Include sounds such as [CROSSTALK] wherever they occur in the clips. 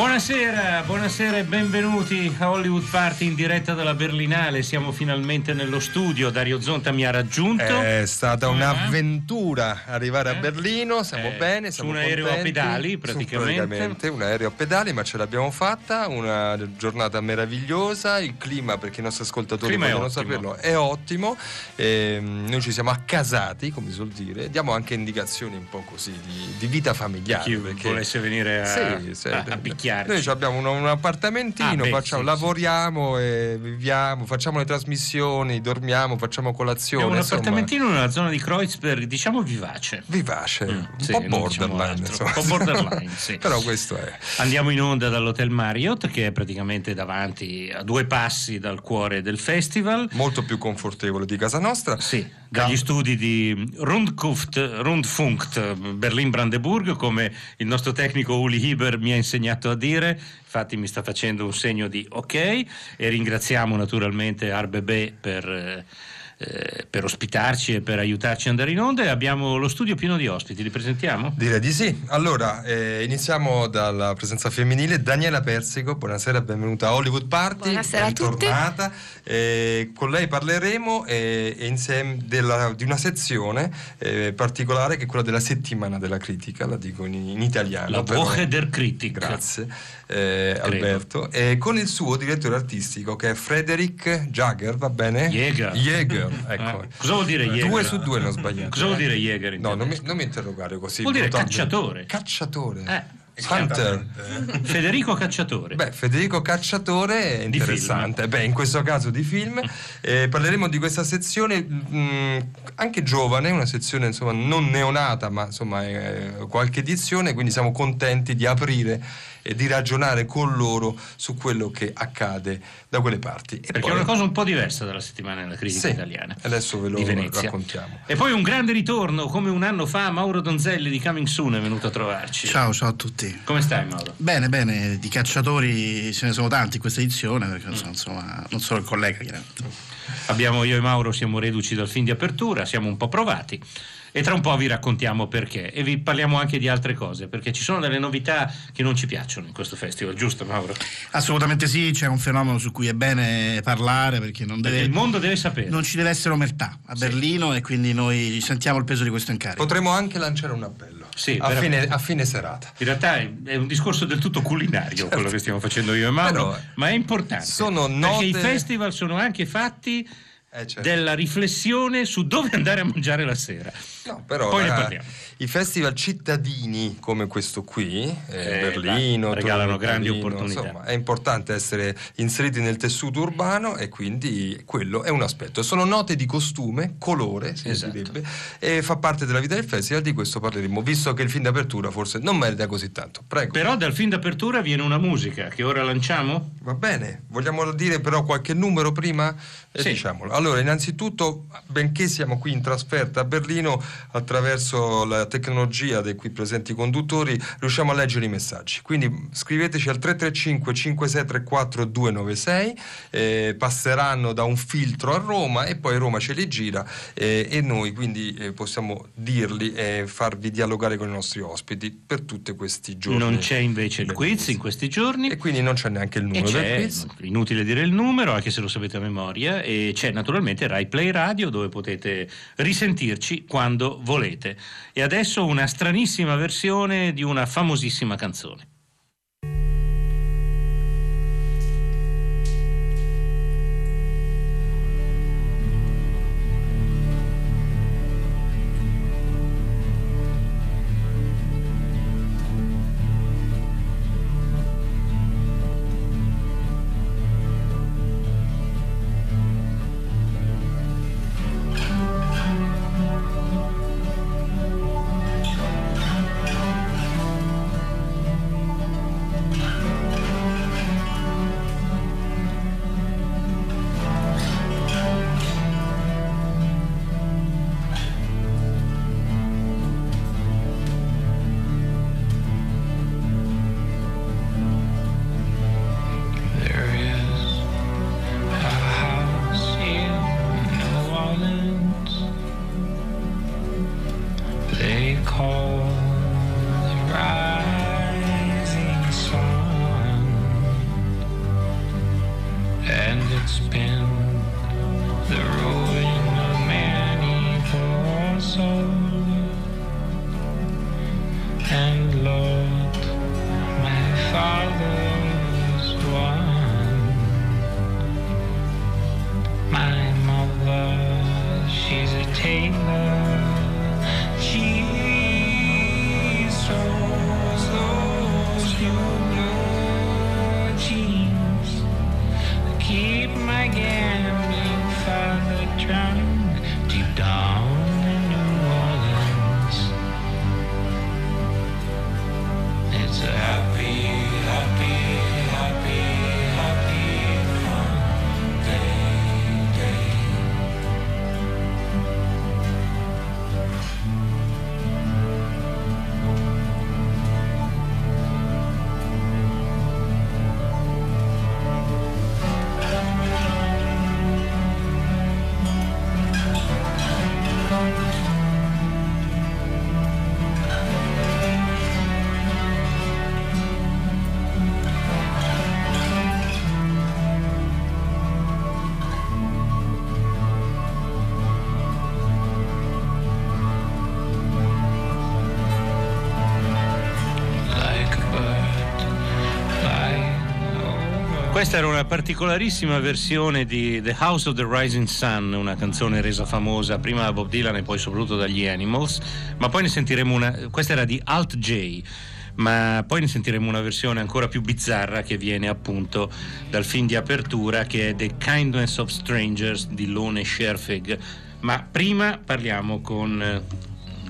Buonasera, buonasera e benvenuti a Hollywood Party in diretta dalla Berlinale. Siamo finalmente nello studio. Dario Zonta mi ha raggiunto. È stata un'avventura arrivare a Eh? Berlino, siamo Eh, bene, su siamo un aereo a contenti. pedali, Su- praticamente. praticamente, un aereo a pedali, ma ce l'abbiamo fatta, una giornata meravigliosa, il clima per i nostri ascoltatori vogliono saperlo è ottimo, Ehm, noi ci siamo accasati, come si suol dire, diamo anche indicazioni un po' così di, di vita familiare. Chi perché- volesse venire a, Sì, sì, a- a picchiarci. Noi abbiamo un, un appartamentino, Ah, beh, facciamo- sì, lavoriamo e viviamo, facciamo le trasmissioni, dormiamo, facciamo colazione. Abbiamo un insomma, appartamentino nella zona di Kreuzberg, diciamo vivace. vivace, Mm, un sì, po' diciamo borderline, insomma. Un po' borderline, sì. [LAUGHS] Però questo è. Andiamo in onda dall'Hotel Marriott, che è praticamente davanti, a due passi dal cuore del festival. Molto più confortevole di casa nostra. Sì, dagli studi di Rundkunft, Rundfunkt Berlin-Brandeburg, come il nostro tecnico Uli Hiber mi ha insegnato a dire. Infatti mi sta facendo un segno di ok e ringraziamo naturalmente Arbebe per, eh, eh, per ospitarci e per aiutarci ad andare in onda abbiamo lo studio pieno di ospiti, li presentiamo? Direi di sì. Allora, eh, iniziamo dalla presenza femminile. Daniela Persico, buonasera, benvenuta a Hollywood Party. Buonasera a tutti. bentornata. Eh, con lei parleremo eh, e insieme della- di una sezione eh, particolare che è quella della settimana della critica, la dico in, in italiano. La Woche der Kritik. Grazie eh. Alberto. E con il suo direttore artistico che è Frederick Jagger, va bene? Jäger. Jäger, [LAUGHS] ecco. Eh, cosa vuol dire Jäger? Due su due non sbagliato. Cosa vuol eh. dire Jäger No, non mi, non mi interrogare così. Vuol dire brutalmente. cacciatore. Cacciatore. Eh. Hunter. Federico Cacciatore. Beh, Federico Cacciatore è interessante. Beh, in questo caso di film. Eh, parleremo di questa sezione mh, anche giovane, una sezione insomma non neonata, ma insomma è qualche edizione, quindi siamo contenti di aprire e di ragionare con loro su quello che accade da quelle parti. E Perché poi- è una cosa un po' diversa dalla settimana della critica Sì, italiana. adesso ve lo raccontiamo. E poi un grande ritorno, come un anno fa, Mauro Donzelli di Coming Soon è venuto a trovarci. Ciao, ciao a tutti. Come stai Mauro? Bene, bene, di cacciatori ce ne sono tanti in questa edizione, perché non so, insomma, non solo il collega chiaramente. Abbiamo io e Mauro siamo reduci dal film di apertura, siamo un po' provati. E tra un po' vi raccontiamo perché e vi parliamo anche di altre cose, perché ci sono delle novità che non ci piacciono in questo festival, giusto Mauro? Assolutamente sì, c'è un fenomeno su cui è bene parlare perché non Perché deve... il mondo deve sapere. Non ci deve essere omertà a Berlino e quindi noi sentiamo il peso di questo incarico. Potremmo anche lanciare un appello Sì, a, fine, a fine serata. In realtà è è un discorso del tutto culinario quello che stiamo facendo io e Mauro, Però, ma è importante. sono Perché i note- festival sono anche fatti Eh, certo. della riflessione su dove andare a mangiare la sera. No, però Poi ne eh, parliamo. i festival cittadini come questo qui, eh, Eh, Berlino, dai, regalano Torino, grandi Berlino, opportunità. Insomma, è importante essere inseriti nel tessuto urbano e quindi quello è un aspetto. Sono note di costume, colore, si Esatto. direbbe, e fa parte della vita del festival, di questo parleremo, visto che il film d'apertura forse non merita così tanto. Prego. Però dal film d'apertura viene una musica che ora lanciamo. Va bene, vogliamo dire però qualche numero prima? Eh, Sì. Diciamolo. Allora, innanzitutto, benché siamo qui in trasferta a Berlino, attraverso la tecnologia dei qui presenti conduttori, riusciamo a leggere i messaggi. Quindi scriveteci al 335 5634 296, eh, passeranno da un filtro a Roma e poi Roma ce li gira eh, e noi quindi eh, possiamo dirli e farvi dialogare con i nostri ospiti per tutti questi giorni. Non c'è invece il quiz in questi giorni. E quindi non c'è neanche il numero del quiz. inutile dire il numero, anche se lo sapete a memoria, e c'è naturalmente Rai Play Radio dove potete risentirci quando volete. E adesso una stranissima versione di una famosissima canzone. Questa era una particolarissima versione di The House of the Rising Sun, una canzone resa famosa prima da Bob Dylan e poi soprattutto dagli Animals, ma poi ne sentiremo una, questa era di Alt J, ma poi ne sentiremo una versione ancora più bizzarra che viene appunto dal film di apertura che è The Kindness of Strangers di Lone Scherfig. Ma prima parliamo con eh,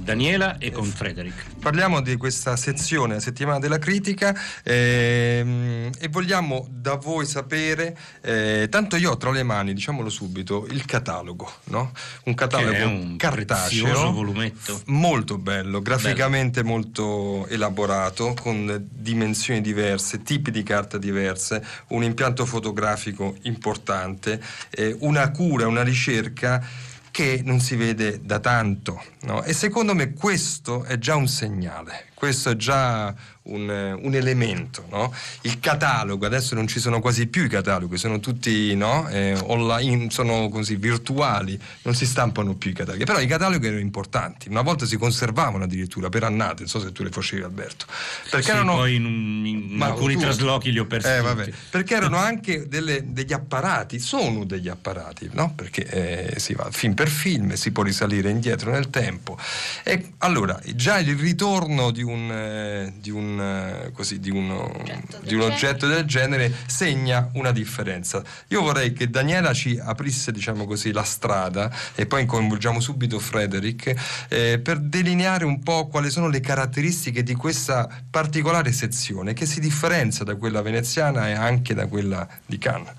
Daniela e con Frederick. Parliamo di questa sezione, la settimana della critica, ehm, e vogliamo da voi sapere, eh, tanto io ho tra le mani, diciamolo subito, il catalogo, no? Un catalogo un cartaceo, volumetto. molto bello, graficamente molto elaborato, con dimensioni diverse, tipi di carta diverse, un impianto fotografico importante, eh, una cura, una ricerca che non si vede da tanto. no? E secondo me questo è già un segnale, questo è già un, un elemento. no? Il catalogo, adesso non ci sono quasi più i cataloghi, sono tutti no? eh, online, sono così virtuali, non si stampano più i cataloghi. Però i cataloghi erano importanti, una volta si conservavano addirittura per annate, non so se tu le facevi Alberto. Perché Sì, erano... poi in, un- in Ma alcuni tu- traslochi li ho persi. Eh, vabbè. Perché erano [LAUGHS] anche delle- degli apparati, sono degli apparati, no? Perché eh, si va film per film, si può risalire indietro nel tempo. E allora, già il ritorno di un, eh, di un, eh, così, di uno- di un oggetto del genere segna una differenza. Io vorrei che Daniela ci aprisse, diciamo così, la strada e poi coinvolgiamo subito Frederick eh, per delineare un po' quali sono le caratteristiche di questa particolare sezione che si differenzia da quella veneziana e anche da quella di Cannes.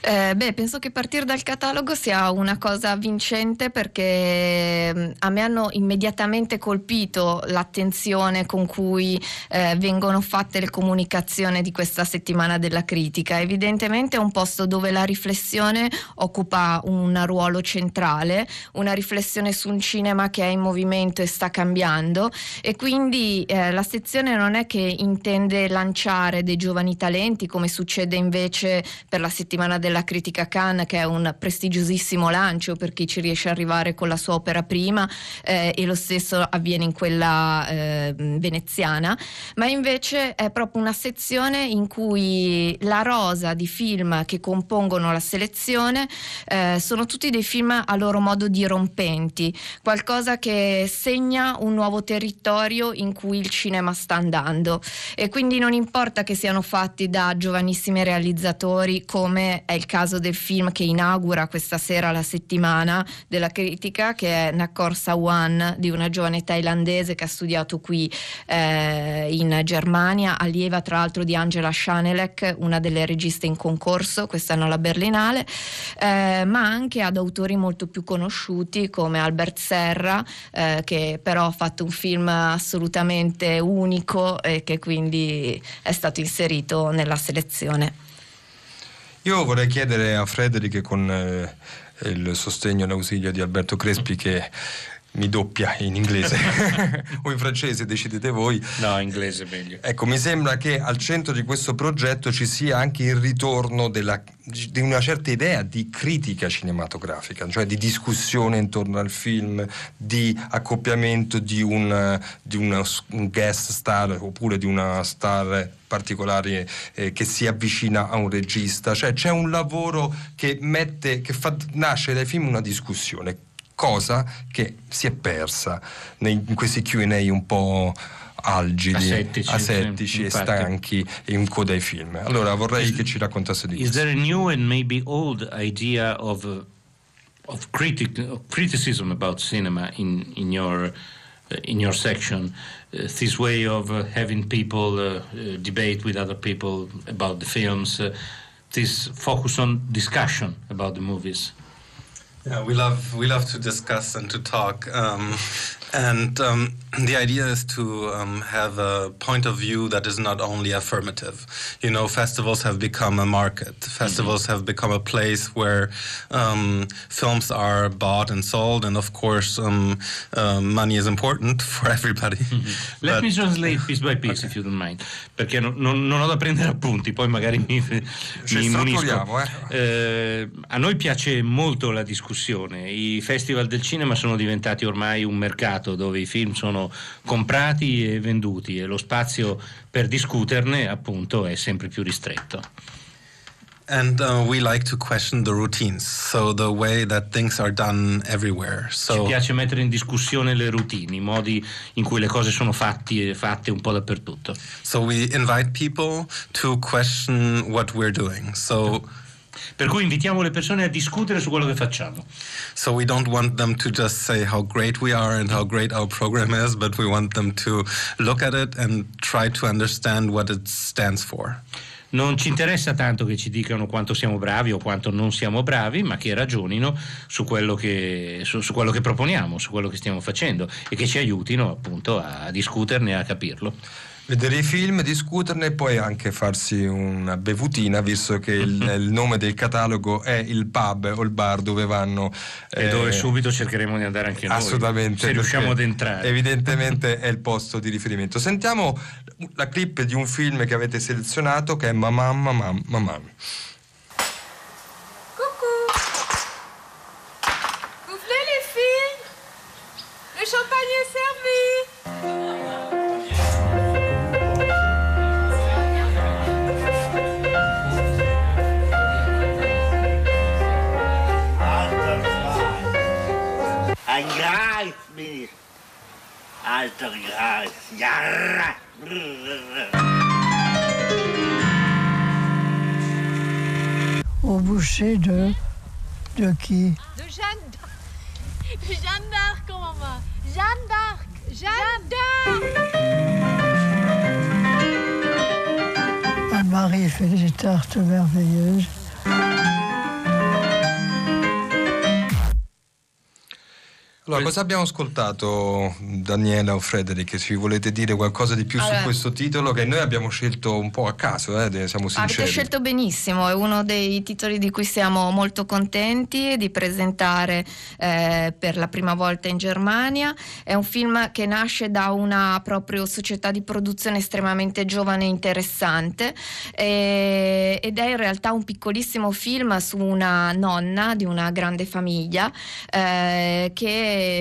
Eh, beh, penso che partire dal catalogo sia una cosa vincente perché mh, a me hanno immediatamente colpito l'attenzione con cui eh, vengono fatte le comunicazioni di questa settimana della critica. Evidentemente è un posto dove la riflessione occupa un ruolo centrale, una riflessione su un cinema che è in movimento e sta cambiando e quindi eh, la sezione non è che intende lanciare dei giovani talenti come succede invece per la settimana della critica Cannes che è un prestigiosissimo lancio per chi ci riesce ad arrivare con la sua opera prima eh, e lo stesso avviene in quella eh, veneziana. Ma invece è proprio una sezione in cui la rosa di film che compongono la selezione eh, sono tutti dei film a loro modo dirompenti, qualcosa che segna un nuovo territorio in cui il cinema sta andando. E quindi non importa che siano fatti da giovanissimi realizzatori come è il caso del film che inaugura questa sera la settimana della critica che è Nakor Sawan di una giovane thailandese che ha studiato qui eh, in Germania, allieva tra l'altro di Angela Schanelek, una delle registe in concorso quest'anno alla Berlinale, eh, ma anche ad autori molto più conosciuti come Albert Serra, eh, che però ha fatto un film assolutamente unico e che quindi è stato inserito nella selezione. Io vorrei chiedere a Frederick con eh, il sostegno e l'ausilio di Alberto Crespi che mi doppia in inglese [LAUGHS] o in francese, decidete voi. No, inglese meglio. Ecco, mi sembra che al centro di questo progetto ci sia anche il ritorno della- di una certa idea di critica cinematografica, cioè di discussione intorno al film, di accoppiamento di un, di una un guest star oppure di una star particolare eh, che si avvicina a un regista, cioè c'è un lavoro che mette, che fa nascere dai film una discussione, cosa che si è persa nei- in questi Q&A un po' algidi, Asettici, asettici e stanchi in coda ai film. Allora vorrei che ci raccontasse di Is questo. there a new and maybe old idea of uh, of critic of criticism about cinema in in your uh, in your section, uh, this way of uh, having people uh, uh, debate with other people about the films, uh, this focus on discussion about the movies. Yeah, we love we love to discuss and to talk, um, and um, the idea is to um, have a point of view that is not only affirmative. You know, festivals have become a market. Festivals have become a place where um, films are bought and sold, and of course, um, uh, money is important [LAUGHS] for everybody. [LAUGHS] Let But- me translate [LAUGHS] piece by piece, if you don't mind, perché non, non- ho da prendere appunti, poi magari mi, mi munisco. strutturiamo, Eh, a noi piace molto la discussione. I festival del cinema sono diventati ormai un mercato dove i film sono comprati e venduti e lo spazio per discuterne, appunto, è sempre più ristretto. And uh, we like to question the routines, so the way that things are done everywhere. Ci So piace mettere in discussione le routine, i modi in cui le cose sono fatti, fatte un po' dappertutto. So we invite people to question what we're doing. So Per cui invitiamo le persone a discutere su quello che facciamo. so we don't want them to just say how great we are and how great our program is, but we want them to look at it and try to understand what it stands for. Non ci interessa tanto che ci dicano quanto siamo bravi o quanto non siamo bravi, ma che ragionino su quello che, su- su quello che proponiamo, su quello che stiamo facendo e che ci aiutino appunto a discuterne e a capirlo. Vedere i film, discuterne e poi anche farsi una bevutina, visto che il, il nome del catalogo è il pub o il bar dove vanno. E eh, dove subito cercheremo di andare anche noi. Assolutamente. Se riusciamo ad entrare. Evidentemente è il posto di riferimento. Sentiamo la clip di un film che avete selezionato che è Mamma Mamma Mamma. Greif. Ja. au boucher de, de qui? De Jeanne d'Arc Jeanne d'Arc, maman Jeanne d'Arc Jeanne d'Arc Anne-Marie fait des tartes merveilleuses. Allora, cosa abbiamo ascoltato, Daniela o Frederick? Se vi volete dire qualcosa di più Allora- su questo titolo che noi abbiamo scelto un po' a caso, eh, siamo Avete sinceri. scelto benissimo, è uno dei titoli di cui siamo molto contenti di presentare eh, per la prima volta in Germania. È un film che nasce da una proprio società di produzione estremamente giovane e interessante eh, ed è in realtà un piccolissimo film su una nonna di una grande famiglia eh,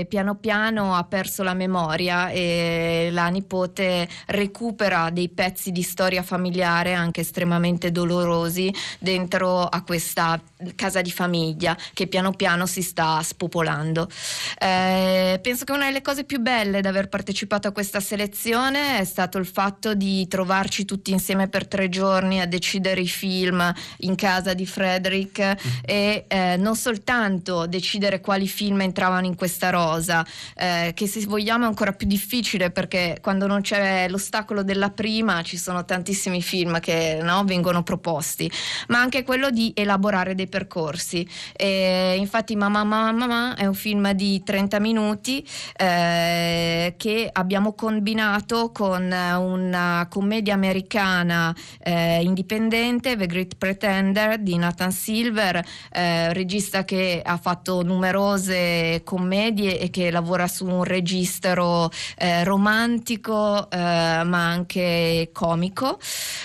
piano piano ha perso la memoria e la nipote recupera dei pezzi di storia familiare anche estremamente dolorosi dentro a questa casa di famiglia che piano piano si sta spopolando. Eh, penso che una delle cose più belle di aver partecipato a questa selezione è stato il fatto di trovarci tutti insieme per tre giorni a decidere i film in casa di Frederick e eh, non soltanto decidere quali film entravano in questa rosa, eh, che se vogliamo è ancora più difficile perché quando non c'è l'ostacolo della prima ci sono tantissimi film che no, vengono proposti, ma anche quello di elaborare dei percorsi. E infatti Mamma Mamma Mamma è un film di 30 minuti eh, che abbiamo combinato con una commedia americana eh, indipendente, The Great Pretender di Nathan Silver, eh, regista che ha fatto numerose commedie e che lavora su un registro eh, romantico eh, ma anche comico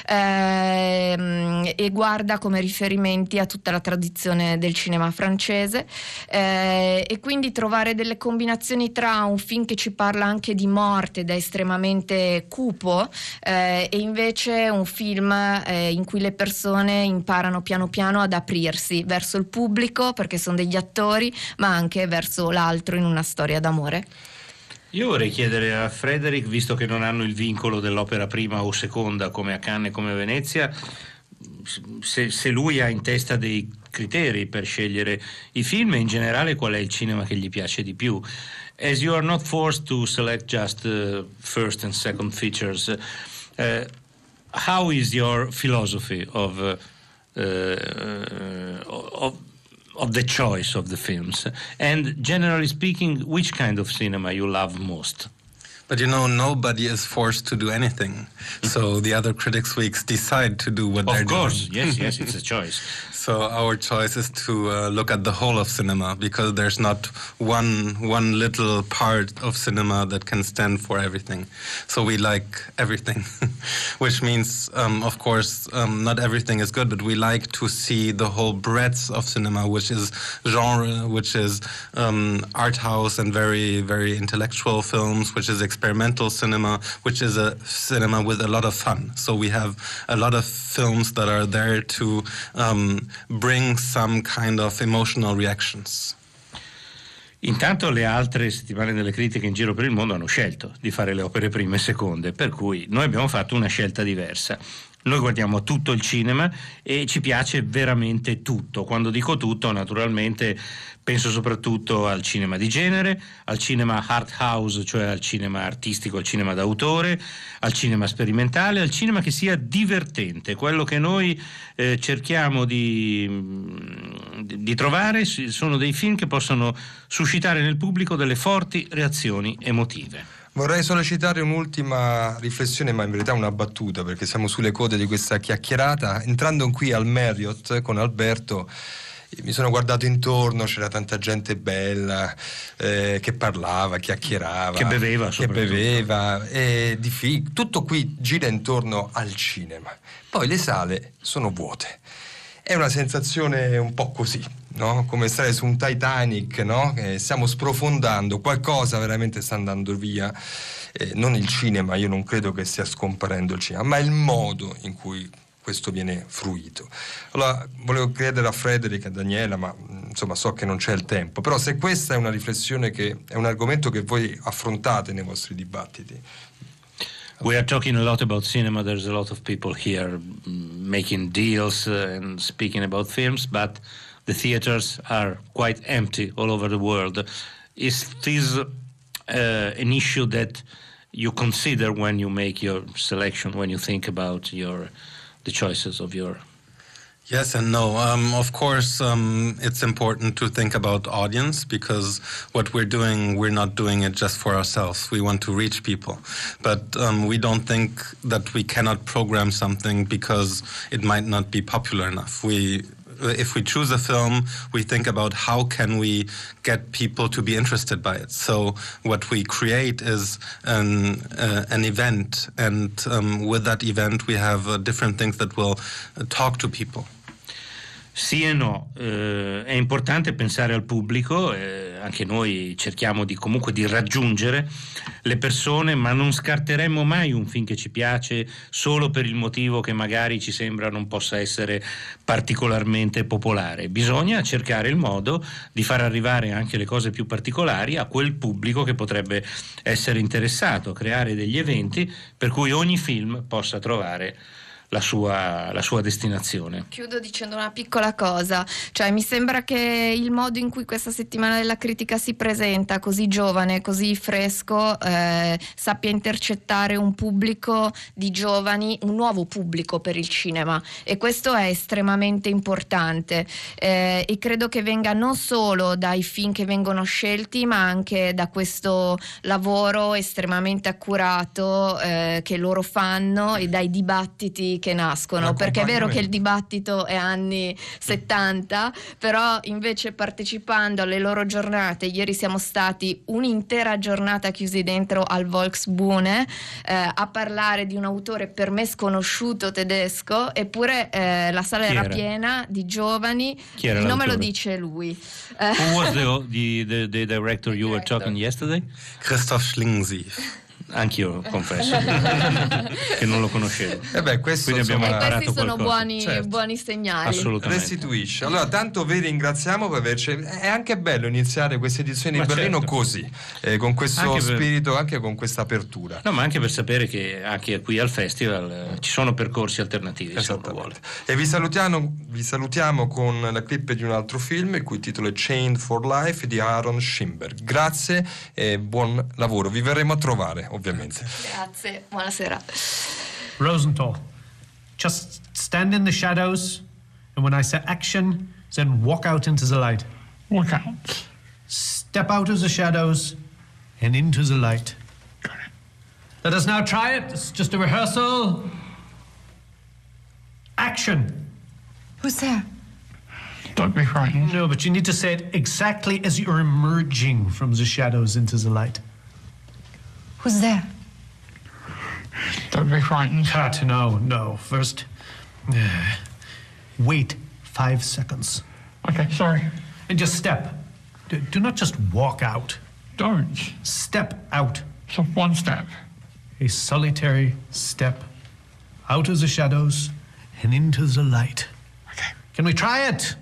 ehm, e guarda come riferimenti a tutta la tradizione del cinema francese eh, e quindi trovare delle combinazioni tra un film che ci parla anche di morte ed è estremamente cupo eh, e invece un film eh, in cui le persone imparano piano piano ad aprirsi verso il pubblico perché sono degli attori ma anche verso l'altro in una storia d'amore. Io vorrei chiedere a Frederick, visto che non hanno il vincolo dell'opera prima o seconda come a Cannes e come a Venezia, se, se lui ha in testa dei criteri per scegliere i film e in generale qual è il cinema che gli piace di più. As you are not forced to select just uh, first and second features, uh, how is your philosophy of, uh, uh, of of the choice of the films? And generally speaking, which kind of cinema you love most? But you know, nobody is forced to do anything. So the other critics weeks decide to do what Of they're doing. Of course, yes, yes, [LAUGHS] it's a choice. So our choice is to uh, look at the whole of cinema because there's not one one little part of cinema that can stand for everything. So we like everything, [LAUGHS] which means, um, of course, um, not everything is good, but we like to see the whole breadth of cinema, which is genre, which is um, art house and very very intellectual films, which is experimental cinema, which is a cinema with a lot of fun. So we have a lot of films that are there to um, bring some kind of emotional reactions. Intanto le altre settimane delle critiche in giro per il mondo hanno scelto di fare le opere prime e seconde, per cui noi abbiamo fatto una scelta diversa. Noi guardiamo tutto il cinema e ci piace veramente tutto. Quando dico tutto, naturalmente penso soprattutto al cinema di genere, al cinema art house, cioè al cinema artistico, al cinema d'autore, al cinema sperimentale, al cinema che sia divertente. Quello che noi eh, cerchiamo di, di, di trovare sono dei film che possono suscitare nel pubblico delle forti reazioni emotive. Vorrei sollecitare un'ultima riflessione, ma in verità una battuta, perché siamo sulle code di questa chiacchierata. Entrando qui al Marriott con Alberto, mi sono guardato intorno, c'era tanta gente bella eh, che parlava, chiacchierava, Che beveva, che beveva, e di fi- tutto qui gira intorno al cinema. Poi le sale sono vuote. È una sensazione un po' così, no? Come stare su un Titanic, no? Che stiamo sprofondando, qualcosa veramente sta andando via. Eh, non il cinema, io non credo che stia scomparendo il cinema, ma il modo in cui questo viene fruito. Allora, volevo chiedere a Frederick e a Daniela, ma mh, insomma so che non c'è il tempo, però se questa è una riflessione che è un argomento che voi affrontate nei vostri dibattiti, We are talking a lot about cinema. There's a lot of people here mm, making deals uh, and speaking about films, but the theaters are quite empty all over the world. Is this uh, an issue that you consider when you make your selection, when you think about your the choices of your Yes and no. Um, of course, um, it's important to think about audience because what we're doing, we're not doing it just for ourselves. We want to reach people, but um, we don't think that we cannot program something because it might not be popular enough. We if we choose a film, we think about how can we get people to be interested by it. So what we create is an uh, an event, and um, with that event, we have uh, different things that will uh, talk to people. Sì e no, Eh, è importante pensare al pubblico, eh, anche noi cerchiamo di, comunque di raggiungere le persone, ma non scarteremmo mai un film che ci piace solo per il motivo che magari ci sembra non possa essere particolarmente popolare. Bisogna cercare il modo di far arrivare anche le cose più particolari a quel pubblico che potrebbe essere interessato, creare degli eventi per cui ogni film possa trovare la sua, la sua destinazione. Chiudo dicendo una piccola cosa, cioè mi sembra che il modo in cui questa settimana della critica si presenta, così giovane, così fresco, eh, sappia intercettare un pubblico di giovani, un nuovo pubblico per il cinema e questo è estremamente importante eh, e credo che venga non solo dai film che vengono scelti ma anche da questo lavoro estremamente accurato eh, che loro fanno e dai dibattiti che nascono, Un perché è vero che il dibattito è anni 70, però invece partecipando alle loro giornate, ieri siamo stati un'intera giornata chiusi dentro al Volksbühne eh, a parlare di un autore per me sconosciuto tedesco, eppure eh, la sala era era? piena di giovani, Chi era il nome lo l'autore? dice lui. Who was the, the, the, the director you were talking yesterday? Christoph Schlingensief. Anch'io confesso [LAUGHS] che non lo conoscevo. E beh, questo Quindi abbiamo insomma- E questi sono qualcosa. buoni, Certo. buoni segnali. Assolutamente. Restituisce. Allora, tanto vi ringraziamo per averci. È anche bello iniziare queste edizioni Ma di Berlino certo. così, eh, con questo Anche per- spirito, anche con questa apertura. No, ma anche per sapere che anche qui al festival eh, ci sono percorsi alternativi. vuole. E vi salutiamo, vi salutiamo con la clip di un altro film, il cui titolo è Chained for Life di Aaron Schimberg. Grazie e buon lavoro. Vi verremo a trovare, ovviamente. Grazie, buonasera. Rosenthal, just stand in the shadows, and when I say action, then walk out into the light. Walk out. Step out of the shadows and into the light. Let us now try it. It's just a rehearsal. Action. Who's there? Don't be frightened. No, but you need to say it exactly as you're emerging from the shadows into the light. Who's there? Don't be frightened. Cut. No, no. First, uh, wait five seconds. Okay, sorry. And just step. Do, do not just walk out. Don't. Step out. So one step. A solitary step out of the shadows and into the light. Okay. Can we try it?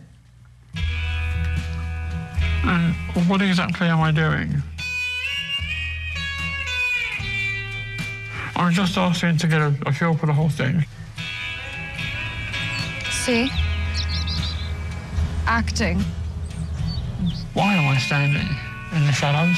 And what exactly am I doing? I'm just asking to get a, a feel for the whole thing. See? Acting. Why am I standing in the shadows?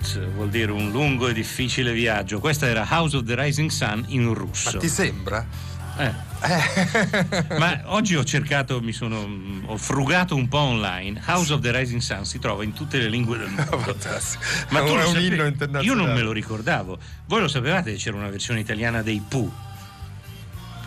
Dlinny Put vuol dire un lungo e difficile viaggio. Questa era House of the Rising Sun in russo. Ma ti sembra? Eh. Ma oggi ho cercato, mi sono, ho frugato un po' online. House of the Rising Sun si trova in tutte le lingue del mondo. [LAUGHS] Ma tu lo sapevi? Io non me lo ricordavo. Voi lo sapevate che c'era una versione italiana dei Pooh?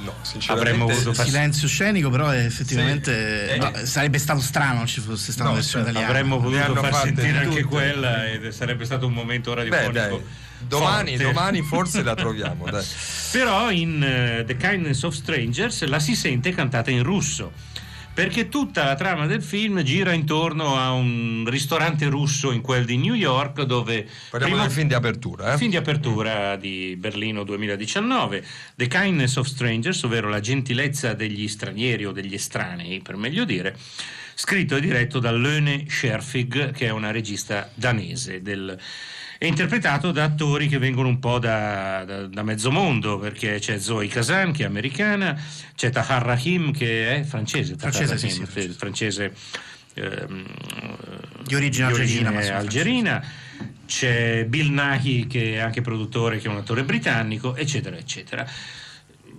No, Avremmo voluto far silenzio scenico, però effettivamente Sì. no, Eh. sarebbe stato strano non ci fosse stata No, una versione certo. italiana. Avremmo hanno far sentire anche tutte. quella ed sarebbe stato un momento radiofonico. dai, domani, domani forse la troviamo. Dai. [LAUGHS] Però in eh, The Kindness of Strangers la si sente cantata in russo. Perché tutta la trama del film gira intorno a un ristorante russo in quel di New York dove... Parliamo del film di apertura. Eh? Film di apertura di Berlino 2019, The Kindness of Strangers, ovvero la gentilezza degli stranieri o degli estranei, per meglio dire, scritto e diretto da Lene Scherfig, che è una regista danese del è interpretato da attori che vengono un po' da, da- da mezzo mondo, perché c'è Zoe Kazan che è americana, c'è Tahar Rahim che è francese, Francese, Rahim, sì, sì, francese ehm, Di origine argentina, ma sono algerina, c'è Bill Nighy che è anche produttore, che è un attore britannico, eccetera, eccetera.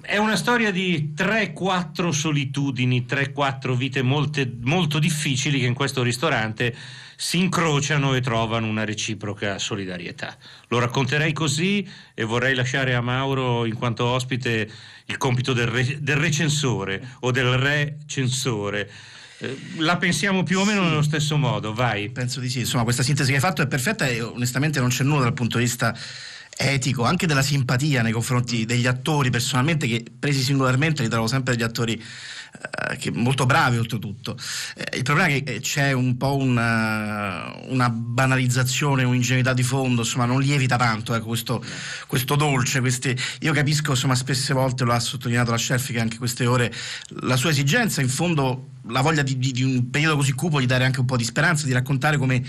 È una storia di 3-4 solitudini, 3-4 vite molte- molto difficili che in questo ristorante si incrociano e trovano una reciproca solidarietà. Lo racconterei così e vorrei lasciare a Mauro, in quanto ospite, il compito del, re- del recensore o del recensore. Eh, La pensiamo più o meno nello stesso modo, vai. Penso di sì, insomma questa sintesi che hai fatto è perfetta e onestamente non c'è nulla dal punto di vista etico, anche della simpatia nei confronti degli attori personalmente che presi singolarmente li trovo sempre degli attori eh, molto bravi oltretutto. Eh, il problema è che eh, c'è un po' una, una banalizzazione, un'ingenuità di fondo, insomma non lievita tanto ecco, questo, questo dolce. queste- io capisco, insomma spesse volte lo ha sottolineato la chef che anche queste ore la sua esigenza, in fondo la voglia di, di- di un periodo così cupo di dare anche un po' di speranza, di raccontare come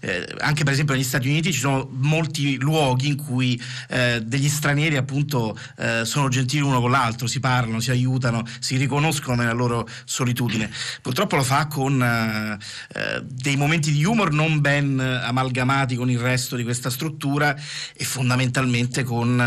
eh, anche per esempio negli Stati Uniti ci sono molti luoghi in cui eh, degli stranieri appunto eh, sono gentili uno con l'altro, si parlano, si aiutano, si riconoscono nella loro solitudine. Purtroppo lo fa con eh, eh, dei momenti di humor non ben amalgamati con il resto di questa struttura e fondamentalmente con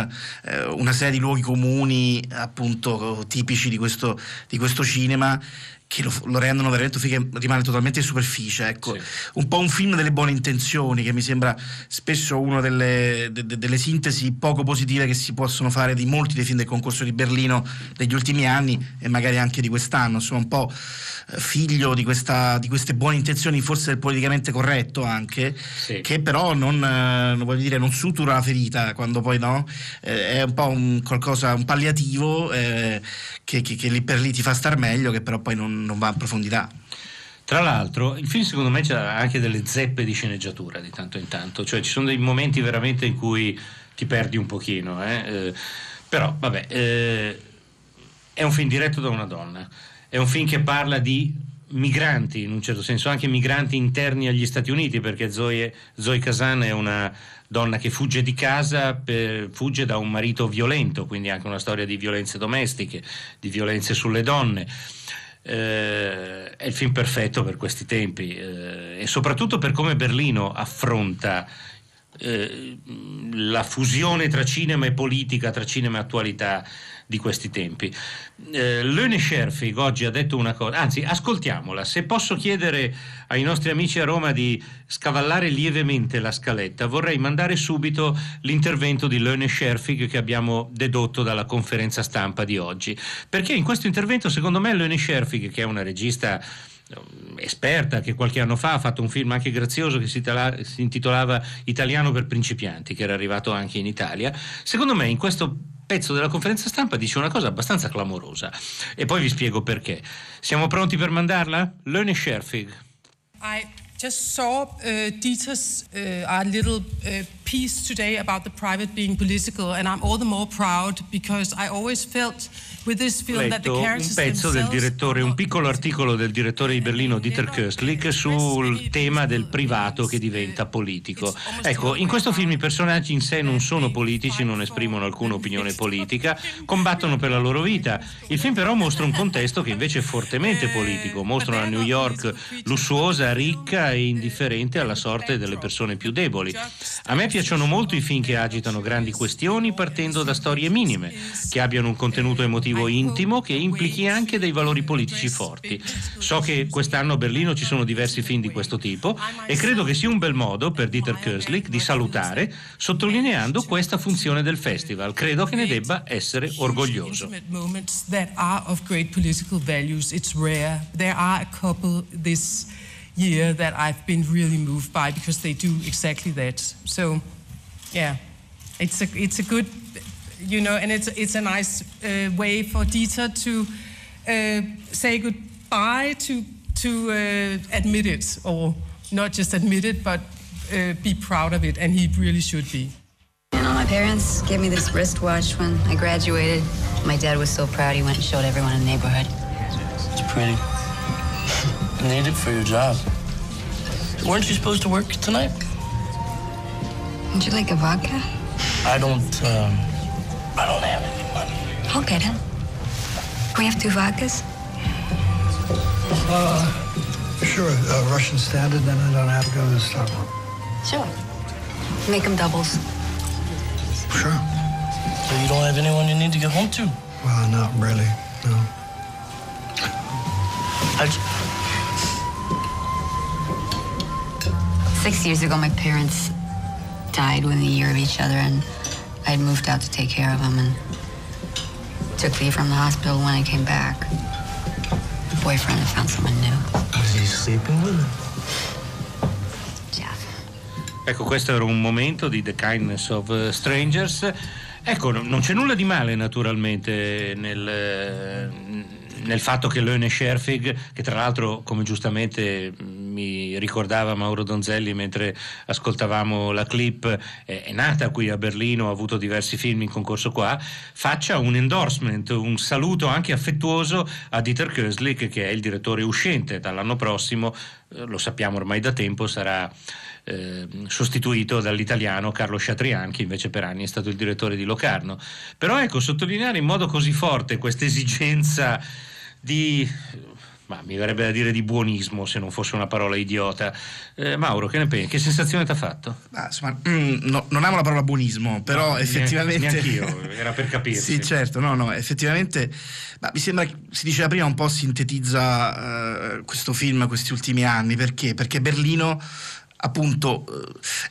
eh, una serie di luoghi comuni appunto tipici di questo, di questo cinema che lo, lo rendono veramente un film che rimane totalmente in superficie. Ecco. Un po' un film delle buone intenzioni, che mi sembra spesso una delle, de- de- delle sintesi poco positive che si possono fare di molti dei film del concorso di Berlino degli ultimi anni e magari anche di quest'anno. Insomma, un po' eh, figlio di, questa- di queste buone intenzioni, forse del politicamente corretto anche, che però non, eh, dire, non sutura la ferita quando poi no, Eh, è un po' un qualcosa, un palliativo eh, che, che- che lì per lì ti fa star meglio, che però poi non, non va in profondità. Tra l'altro, il film secondo me c'ha anche delle zeppe di sceneggiatura di tanto in tanto, cioè ci sono dei momenti veramente in cui ti perdi un pochino, eh, eh, però vabbè, eh, è un film diretto da una donna, è un film che parla di migranti, in un certo senso anche migranti interni agli Stati Uniti, perché Zoe, Zoe Kazan è una donna che fugge di casa, per- fugge da un marito violento, quindi anche una storia di violenze domestiche, di violenze sulle donne. Eh, è il film perfetto per questi tempi eh, e soprattutto per come Berlino affronta eh, la fusione tra cinema e politica, tra cinema e attualità di questi tempi. Eh, Lene Scherfig oggi ha detto una cosa, anzi ascoltiamola, se posso chiedere ai nostri amici a Roma di scavallare lievemente la scaletta, vorrei mandare subito l'intervento di Lene Scherfig che abbiamo dedotto dalla conferenza stampa di oggi, perché in questo intervento secondo me Lene Scherfig, che è una regista esperta che qualche anno fa ha fatto un film anche grazioso che si, tala- si intitolava Italiano per principianti, che era arrivato anche in Italia. Secondo me in questo pezzo della conferenza stampa dice una cosa abbastanza clamorosa e poi vi spiego perché. Siamo pronti per mandarla? Lene Scherfig. I just saw uh, Dieter's uh, our little uh, piece today about the private being political, and I'm all the more proud because I always felt with this Ho film that the letto un pezzo del direttore, un piccolo articolo del direttore di Berlino Dieter Köstlich sul tema del privato che diventa politico. Ecco, in questo film i personaggi in sé non sono politici, non esprimono alcuna opinione politica, combattono per la loro vita. Il film però mostra un contesto che invece è fortemente politico, mostra una New York lussuosa, ricca e indifferente alla sorte delle persone più deboli. A me piacciono molto i film che agitano grandi questioni partendo da storie minime, che abbiano un contenuto emotivo intimo che implichi anche dei valori politici forti. So che quest'anno a Berlino ci sono diversi film di questo tipo e credo che sia un bel modo per Dieter Köstlich di salutare sottolineando questa funzione del festival. Credo che ne debba essere orgoglioso. There are a couple this year that I've been really moved by because they do exactly that. So, yeah, it's a it's a good, you know, and it's it's a nice uh, way for Dieter to uh, say goodbye to to uh, admit it or not just admit it, but uh, be proud of it, and he really should be. You know, my parents gave me this wristwatch when I graduated. My dad was so proud he went and showed everyone in the neighborhood. It's pretty. You need it for your job. Weren't you supposed to work tonight? Would you like a vodka? I don't, um, I don't have any money. Okay then. Can we have two vodkas? Uh, sure, uh, Russian standard, then I don't have to go to the Starbucks. Sure. Make them doubles. Sure. So you don't have anyone you need to get home to? Well, not really, no. I Six years ago, my parents died within a year of each other, and I had moved out to take care of them and took leave from the hospital when I came back. My boyfriend had found someone new. Was he sleeping with her? Ecco, questo era un momento di The Kindness of eh, Strangers. Ecco, no- non c'è nulla di male naturalmente nel, eh, nel fatto che Leone Scherfig, che tra l'altro, come giustamente mm, mi ricordava Mauro Donzelli mentre ascoltavamo la clip, è, è nata qui a Berlino, ha avuto diversi film in concorso qua, faccia un endorsement, un saluto anche affettuoso a Dieter Köslik, che è il direttore uscente dall'anno prossimo, eh, lo sappiamo ormai da tempo, sarà eh, sostituito dall'italiano Carlo Chatrian che invece per anni è stato il direttore di Locarno. Però ecco sottolineare in modo così forte questa esigenza di ma mi verrebbe da dire di buonismo se non fosse una parola idiota Eh, Mauro che ne pensi? che sensazione ti ha fatto? Ma, insomma, mm, no- non amo la parola buonismo, però No, effettivamente. neanche io, era per capirsi. [LAUGHS] sì, certo, no, no, effettivamente. Ma mi sembra che si diceva prima un po' sintetizza eh, questo film questi ultimi anni. Perché? Perché Berlino. Appunto,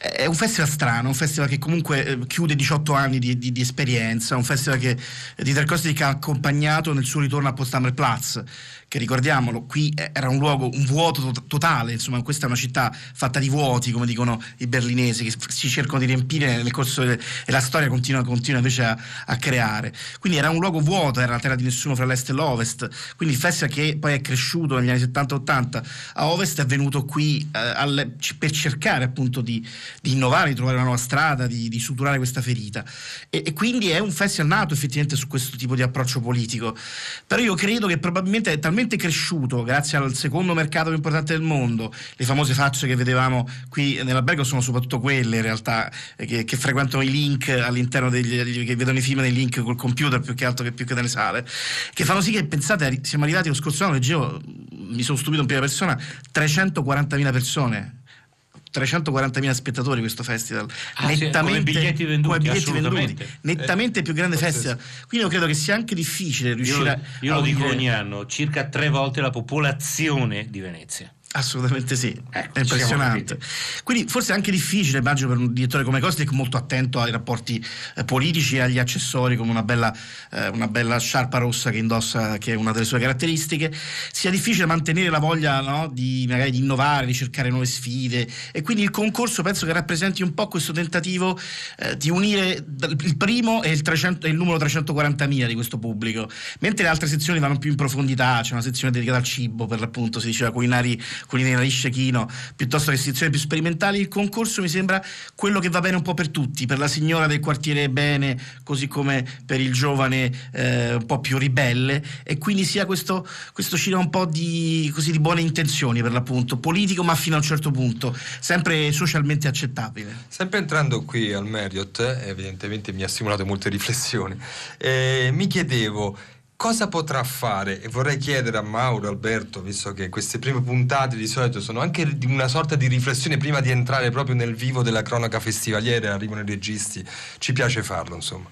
eh, è un festival strano, un festival che comunque eh, chiude 18 anni di, di- di esperienza, un festival che di Tarkovsky ha accompagnato nel suo ritorno a Potsdamer Platz, che ricordiamolo, qui eh, era un luogo, un vuoto to- totale, insomma questa è una città fatta di vuoti, come dicono i berlinesi, che si cercano di riempire nel corso del- e la storia continua, continua invece a, a creare. Quindi era un luogo vuoto, era la terra di nessuno fra l'est e l'ovest, quindi il festival che poi è cresciuto negli anni 70-80 a ovest è venuto qui eh, al- per cercare appunto di, di innovare, di trovare una nuova strada, di, di suturare questa ferita. E, e quindi è un festival nato effettivamente su questo tipo di approccio politico. Però io credo che probabilmente è talmente cresciuto grazie al secondo mercato più importante del mondo. Le famose facce che vedevamo qui nell'albergo sono soprattutto quelle in realtà eh, che, che frequentano i link all'interno degli, che vedono i film nei link col computer più che altro che più che nelle sale, che fanno sì che pensate, siamo arrivati lo scorso anno, leggevo, mi sono stupito in prima persona, 340.000 persone. 340.000 spettatori questo festival. Ah, sì, come biglietti venduti, biglietti venduti. nettamente il più grande festival. Quindi io credo che sia anche difficile riuscire io, a io lo dico ogni anno circa tre volte la popolazione di Venezia Assolutamente sì, Ecco, è impressionante. Quindi forse è anche difficile, immagino, per un direttore come Kostic molto attento ai rapporti eh, politici e agli accessori, come una bella, eh, una bella sciarpa rossa che indossa, che è una delle sue caratteristiche, sia difficile mantenere la voglia no, di, magari di innovare, di cercare nuove sfide. E quindi il concorso penso che rappresenti un po' questo tentativo eh, di unire il primo e il, 300 e il numero 340.000 di questo pubblico, mentre le altre sezioni vanno più in profondità, c'è una sezione dedicata al cibo, per l'appunto, si diceva culinari, culinari scechino, piuttosto che sezioni più sperimentali, il concorso mi sembra quello che va bene un po' per tutti, per la signora del quartiere bene, così come per il giovane eh, un po' più ribelle, e quindi sia questo, questo cinema un po' di, così, di buone intenzioni, per l'appunto, politico ma fino a un certo punto, sempre socialmente accettabile. Sempre entrando qui al Marriott, evidentemente mi ha stimolato molte riflessioni, eh, mi chiedevo cosa potrà fare e vorrei chiedere a Mauro, Alberto, visto che queste prime puntate di solito sono anche una sorta di riflessione prima di entrare proprio nel vivo della cronaca festivaliera, arrivano i registi, ci piace farlo insomma.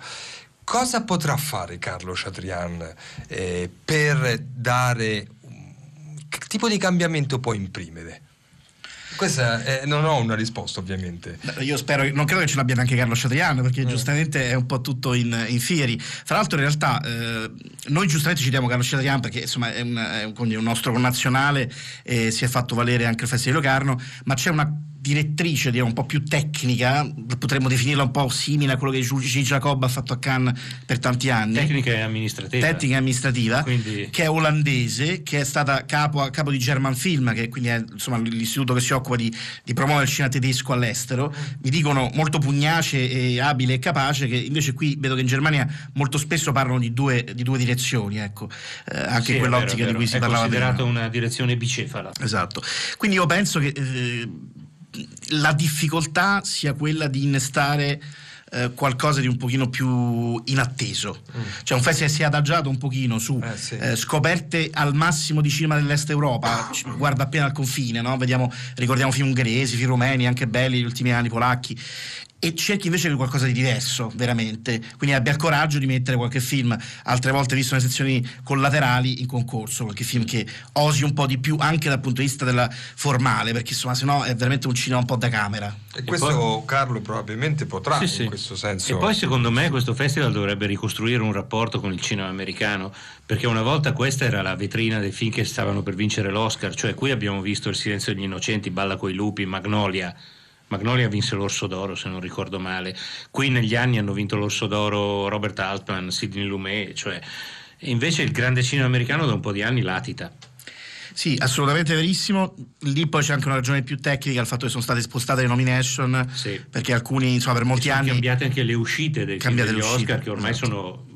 Cosa potrà fare Carlo Chatrian eh, per dare... Che tipo di cambiamento può imprimere? Questa è- non ho una risposta ovviamente. Io spero, non credo che ce l'abbia neanche Carlo Chatriano, perché giustamente è un po' tutto in, in fieri. Fra l'altro, in realtà, eh, noi giustamente citiamo Carlo Chatriano perché insomma è un, è un- un nostro connazionale e si è fatto valere anche il Festival di Locarno, ma c'è una direttrice direi, un po' più tecnica, potremmo definirla un po' simile a quello che Gigi Jacob ha fatto a Cannes per tanti anni. tecnica e amministrativa Tecnica e amministrativa, Quindi- che è olandese, che è stata capo, capo di German Film, che quindi è insomma, l'istituto che si occupa di, di promuovere il cinema tedesco all'estero. Mi dicono molto pugnace e abile e capace, che invece qui vedo che in Germania molto spesso parlano di due, di due direzioni, ecco, eh, anche Sì, è quell'ottica vero, è di cui si è parlava considerato prima. una direzione bicefala Esatto. Quindi io penso che eh, la difficoltà sia quella di innestare eh, qualcosa di un pochino più inatteso. Cioè un festival si è adagiato un pochino su eh, scoperte al massimo di cinema dell'est Europa, ci- guarda appena al confine, no? Vediamo, ricordiamo film ungheresi, film rumeni, anche belli negli ultimi anni, polacchi. E cerchi invece di qualcosa di diverso, veramente. Quindi abbia il coraggio di mettere qualche film, altre volte visto nelle sezioni collaterali, in concorso, qualche film che osi un po' di più anche dal punto di vista della formale, perché insomma, se no è veramente un cinema un po' da camera. E questo Carlo probabilmente potrà Sì, in sì. questo senso. E poi secondo me questo festival dovrebbe ricostruire un rapporto con il cinema americano, perché una volta questa era la vetrina dei film che stavano per vincere l'Oscar, cioè qui abbiamo visto Il silenzio degli innocenti, Balla coi lupi, Magnolia. Magnolia vinse l'Orso d'Oro, se non ricordo male. Qui negli anni hanno vinto l'Orso d'Oro Robert Altman, Sidney Lumet, cioè... e invece il grande cinema americano da un po' di anni latita. Sì, assolutamente verissimo. Lì poi c'è anche una ragione più tecnica al fatto che sono state spostate le nomination, perché alcuni, insomma, per molti anni... cambiate anche le uscite dei film degli uscite, Oscar che ormai esatto. sono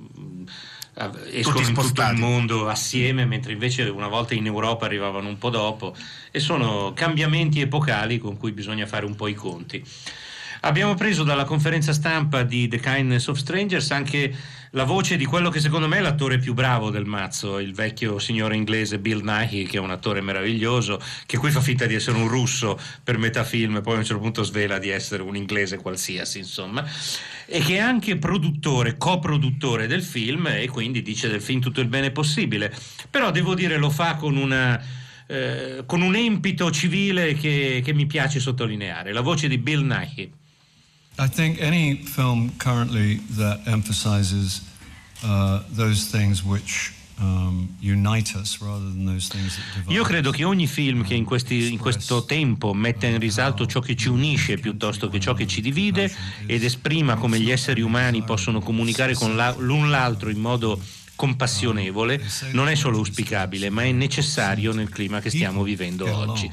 escono in tutto il mondo assieme mentre invece una volta in Europa arrivavano un po' dopo e sono cambiamenti epocali con cui bisogna fare un po' i conti. Abbiamo preso dalla conferenza stampa di The Kindness of Strangers anche la voce di quello che secondo me è l'attore più bravo del mazzo, il vecchio signore inglese Bill Nighy, che è un attore meraviglioso, che qui fa finta di essere un russo per metà film poi a un certo punto svela di essere un inglese qualsiasi, insomma, e che è anche produttore, coproduttore del film e quindi dice del film tutto il bene possibile. Però devo dire lo fa con una... eh, con un empito civile che, che mi piace sottolineare, la voce di Bill Nighy. I think any film currently that emphasizes uh, those things which um, Io credo che ogni film che in, questi- in questo tempo metta in risalto ciò che ci unisce piuttosto che ciò che ci divide ed esprima come gli esseri umani possono comunicare con l'un l'altro in modo compassionevole, non è solo auspicabile, ma è necessario nel clima che stiamo vivendo oggi.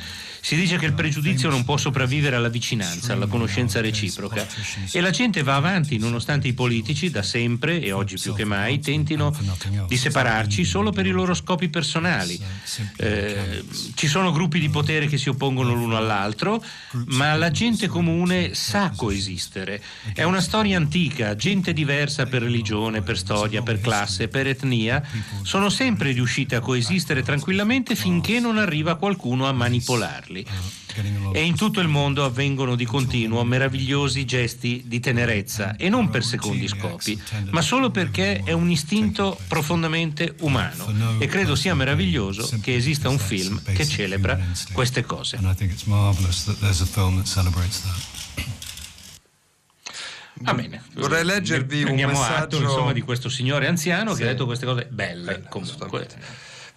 Si dice che il pregiudizio non può sopravvivere alla vicinanza, alla conoscenza reciproca e la gente va avanti nonostante i politici da sempre e oggi più che mai tentino di separarci solo per i loro scopi personali. Eh, ci sono gruppi di potere che si oppongono l'uno all'altro, ma la gente comune sa coesistere. È una storia antica, gente diversa per religione, per storia, per classe, per etnia, sono sempre riuscite a coesistere tranquillamente finché non arriva qualcuno a manipolarli. E in tutto il mondo avvengono di continuo meravigliosi gesti di tenerezza e non per secondi scopi, ma solo perché è un istinto profondamente umano e credo sia meraviglioso che esista un film che celebra queste cose. and I think it's marvelous that there's a film that celebrates that. Va bene. Vorrei leggervi un Prendiamo messaggio- atto insomma, di questo signore anziano Sì. che ha detto queste cose belle comunque.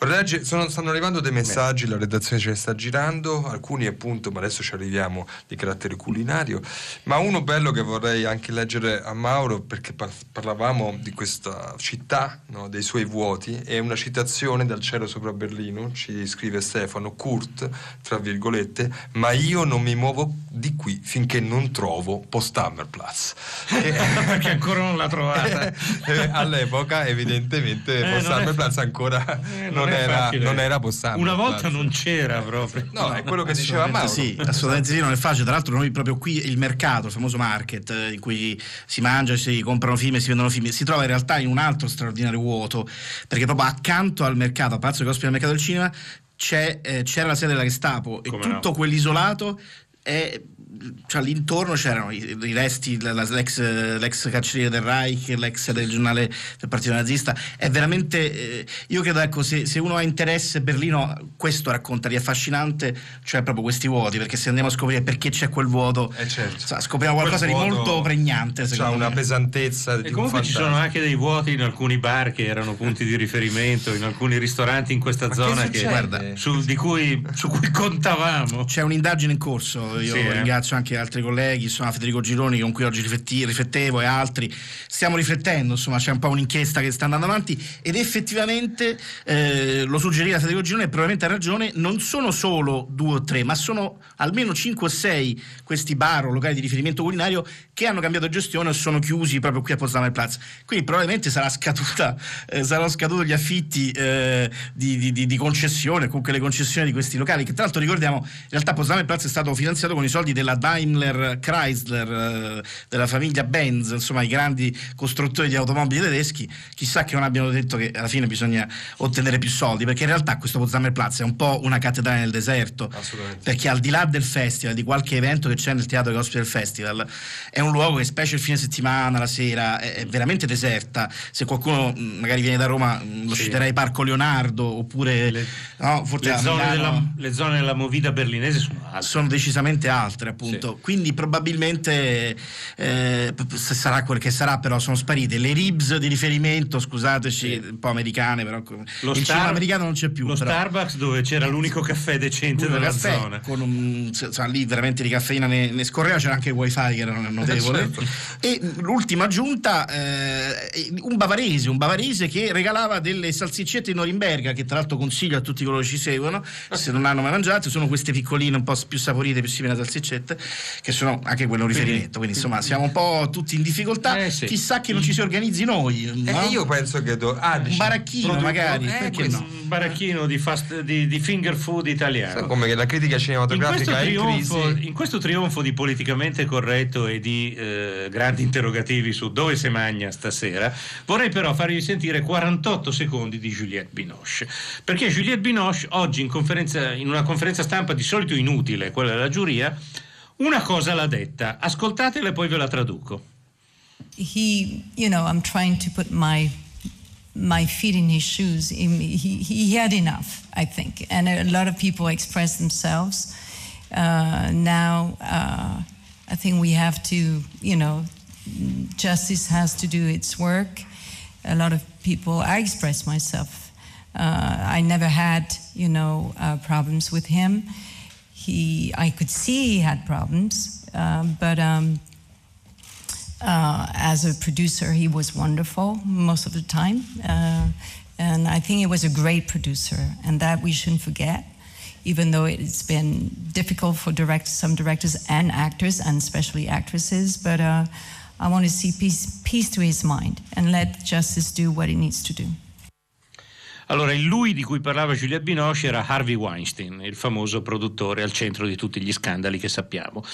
Leggere- sono- stanno arrivando dei messaggi, la redazione ce ne sta girando, alcuni appunto, ma adesso ci arriviamo di carattere culinario, ma uno bello che vorrei anche leggere a Mauro perché par- parlavamo di questa città, no, dei suoi vuoti, è una citazione dal cielo sopra Berlino, ci scrive Stefano, Kurt, tra virgolette, ma io non mi muovo di qui finché non trovo Potsdamerplatz. [LAUGHS] Perché ancora non l'ha trovata. [LAUGHS] Eh, all'epoca evidentemente Eh, Potsdamerplatz ancora Eh, non, non era, non era Potsdamer. Una volta non c'era proprio. No, è quello che diceva Mauro. Sì, assolutamente sì, non è facile. Tra l'altro noi proprio qui il mercato, il famoso market eh, in cui si mangia, si comprano film e si vendono film, si trova in realtà in un altro straordinario vuoto, perché proprio accanto al mercato, a Palazzo che ospita il mercato del cinema, c'è, eh, c'era la sede della Gestapo e Come tutto no. quell'isolato è cioè all'intorno c'erano i, i resti, la- la- l'ex, l'ex cancelliere del Reich, l'ex del giornale del partito nazista. È veramente. eh, io credo, ecco, se, se uno ha interesse, Berlino questo racconta di affascinante, cioè proprio questi vuoti, perché se andiamo a scoprire perché c'è quel vuoto, sa, scopriamo qualcosa Quel di molto pregnante. Ha secondo una me. pesantezza E di comunque un ci sono anche dei vuoti in alcuni bar che erano punti di riferimento, in alcuni ristoranti in questa che zona che, succede? su, di cui, su cui contavamo. C'è un'indagine in corso, io Sì, eh. ringrazio ringrazio anche altri colleghi, insomma Federico Gironi con cui oggi riflettevo e altri, stiamo riflettendo, insomma c'è un po' un'inchiesta che sta andando avanti ed effettivamente eh, lo suggeriva Federico Gironi e probabilmente ha ragione, non sono solo due o tre, ma sono almeno cinque o sei questi bar o locali di riferimento culinario che hanno cambiato gestione o sono chiusi proprio qui a Potsdamer Platz. Quindi probabilmente sarà scaduta, eh, saranno scaduti gli affitti eh, di, di- di- di concessione, comunque le concessioni di questi locali, che tra l'altro ricordiamo, in realtà Potsdamer Platz è stato finanziato con i soldi della Daimler Chrysler, eh, della famiglia Benz, insomma i grandi costruttori di automobili tedeschi, chissà che non abbiano detto che alla fine bisogna ottenere più soldi, perché in realtà questo Potsdamer Platz è un po' una cattedrale nel deserto, perché al di là del festival, di qualche evento che c'è nel teatro che ospita il festival, è un luogo che specie il fine settimana, la sera, è, veramente deserta. Se qualcuno mh, magari viene da Roma, mh, lo Sì. citerei Parco Leonardo, oppure no, forse Le zone, della, le zone della movida berlinese sono altre. sono decisamente altre appunto quindi probabilmente eh, sarà quel che sarà però sono sparite le ribs di riferimento scusateci un po' americane però Lo il Star- cinema americano non c'è più Lo però. Starbucks dove c'era l'unico caffè decente della caffè, zona. con un, insomma, lì veramente di caffeina ne, ne scorreva c'era anche il wifi che era notevole Certo. e l'ultima aggiunta eh, un bavarese un bavarese che regalava delle salsiccette in Norimberga che tra l'altro consiglio a tutti coloro che ci seguono se non hanno mai mangiate sono queste piccoline un po' più saporite più simili a salsiccette che sono anche quello un riferimento quindi insomma siamo un po' tutti in difficoltà Eh, chissà che non ci si organizzi noi no? E io penso che do- ah, un baracchino produ- magari eh, questo- no Un baracchino di, fast- di- di finger food italiano. come che la critica In questo, cinematografica in trionfo, crisi in questo trionfo di politicamente corretto e di eh, grandi interrogativi su dove si magna stasera, vorrei però farvi sentire 48 secondi di Juliette Binoche. Perché Juliette Binoche oggi in, conferenza- in una conferenza stampa di solito inutile, quella della giuria, una cosa l'ha detta. Ascoltatela e poi ve la traduco. he you know i'm trying to put my my feet in his shoes. He, he, had enough i think. And a lot of people express themselves. Uh, now uh, i think we have to you know justice has to do its work. A lot of people i express myself. Uh, i never had you know uh, problems with him he i could see he had problems um, but um, uh, as a producer, he was wonderful most of the time. Uh, and I think he was a great producer, and that we shouldn't forget, even though it's been difficult for direct, some directors and actors, and especially actresses. But uh, I want to see peace, peace to his mind and let justice do what it needs to do. Allora, il lui di cui parlava Juliette Binoche era Harvey Weinstein, il famoso produttore al centro di tutti gli scandali che sappiamo.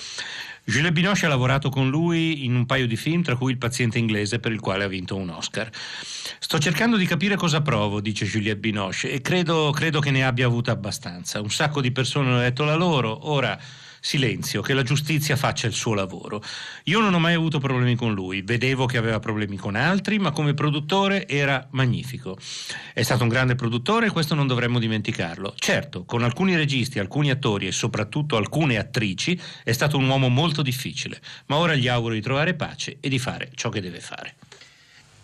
Juliette Binoche ha lavorato con lui in un paio di film, tra cui Il paziente inglese, per il quale ha vinto un Oscar. Sto cercando di capire cosa provo, dice Juliette Binoche, e credo, credo che ne abbia avuta abbastanza. Un sacco di persone hanno detto la loro, ora silenzio, che la giustizia faccia il suo lavoro. Io non ho mai avuto problemi con lui, vedevo che aveva problemi con altri, ma come produttore era magnifico. È stato un grande produttore e questo non dovremmo dimenticarlo. Certo, con alcuni registi, alcuni attori e soprattutto alcune attrici è stato un uomo molto difficile, ma ora gli auguro di trovare pace e di fare ciò che deve fare.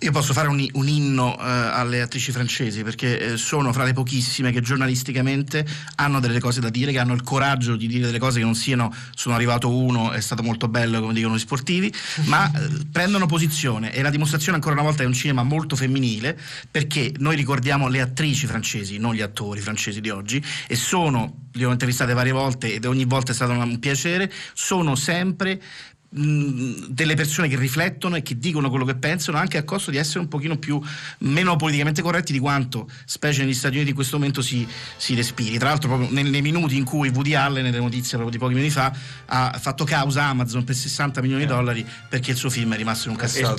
Io posso fare un, un inno eh, alle attrici francesi perché eh, sono fra le pochissime che giornalisticamente hanno delle cose da dire, che hanno il coraggio di dire delle cose che non siano sono arrivato uno, è stato molto bello come dicono gli sportivi, [LAUGHS] ma eh, prendono posizione e la dimostrazione ancora una volta è un cinema molto femminile perché noi ricordiamo le attrici francesi, non gli attori francesi di oggi e sono, li ho intervistate varie volte ed ogni volta è stato un piacere, sono sempre mh, delle persone che riflettono e che dicono quello che pensano anche a costo di essere un pochino più meno politicamente corretti di quanto specie negli Stati Uniti in questo momento si, si respiri tra l'altro proprio nei, nei minuti in cui Woody Allen nelle notizie proprio di pochi minuti fa ha fatto causa a Amazon per 60 milioni di dollari perché il suo film è rimasto in un cassetto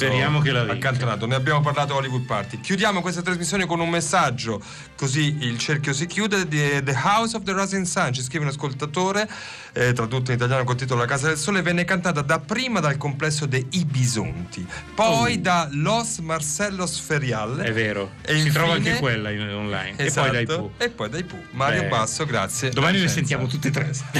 accantonato. Ne abbiamo parlato a Hollywood Party. Chiudiamo questa trasmissione con un messaggio, così il cerchio si chiude. di The House of the Rising Sun, ci scrive un ascoltatore, eh, tradotto in italiano col titolo La Casa del Sole, venne cantata da dapprima dal complesso de I Bisonti, poi da Los Marcellos Ferial. È vero, E si trova infine- anche quella in- online. Esatto, E poi dai Pooh. E poi dai Pooh. Mario Beh, Basso, grazie. Domani le sentiamo tutte e tre. [LAUGHS]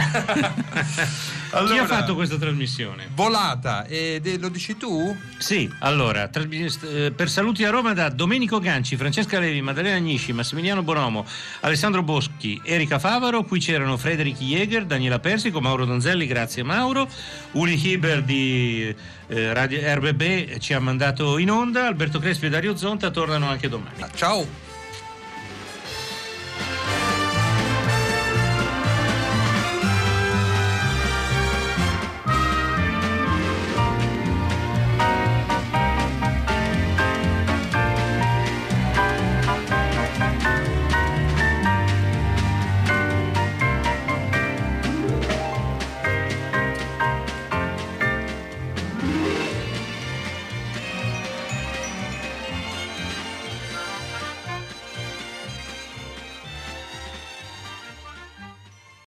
Chi Allora- ha fatto questa trasmissione? Volata, e de- lo dici tu? Sì, allora, eh, per saluti a Roma da Domenico Ganci, Francesca Levi, Maddalena Agnisci, Massimiliano Bonomo, Alessandro Boschi, Erika Favaro, qui c'erano Frederic Jäger, Daniela Persico, Mauro Donzelli, grazie Mauro, Uli Hiber di eh, Radio RBB ci ha mandato in onda, Alberto Crespi e Dario Zonta tornano anche domani. Ciao!